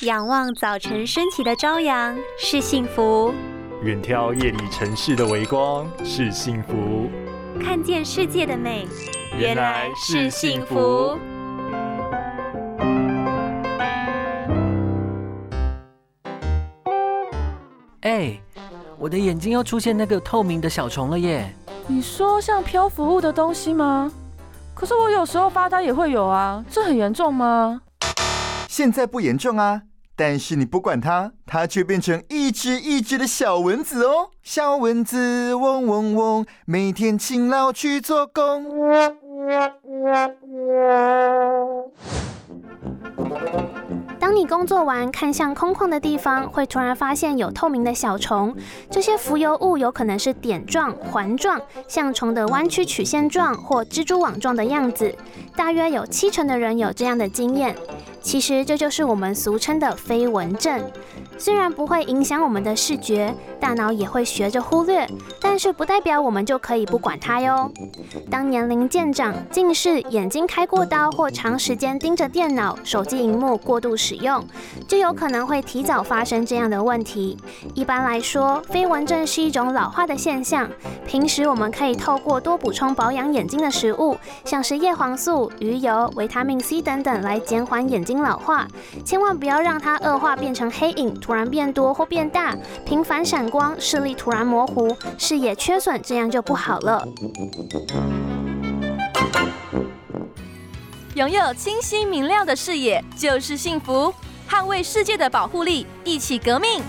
仰望早晨升起的朝阳是幸福，远眺夜里城市的微光是幸福，看见世界的美原来是幸福。哎，我的眼睛又出现那个透明的小虫了耶！你说像漂浮物的东西吗？可是我有时候发呆也会有啊，这很严重吗？现在不严重啊，但是你不管它，它却变成一只一只的小蚊子哦。小蚊子嗡嗡嗡，每天勤劳去做工。当你工作完看向空旷的地方，会突然发现有透明的小虫。这些浮游物有可能是点状、环状，像虫的弯曲曲线状或蜘蛛网状的样子。大约有七成的人有这样的经验。其实这就是我们俗称的飞蚊症。虽然不会影响我们的视觉，大脑也会学着忽略，但是不代表我们就可以不管它哟。当年龄渐长、近视、眼睛开过刀或长时间盯着电脑、手机荧幕过度使用，就有可能会提早发生这样的问题。一般来说，飞蚊症是一种老化的现象。平时我们可以透过多补充保养眼睛的食物，像是叶黄素、鱼油、维他命 C 等等，来减缓眼睛老化。千万不要让它恶化变成黑影。突然变多或变大，频繁闪光，视力突然模糊，视野缺损，这样就不好了。拥有清晰明亮的视野就是幸福，捍卫世界的保护力，一起革命。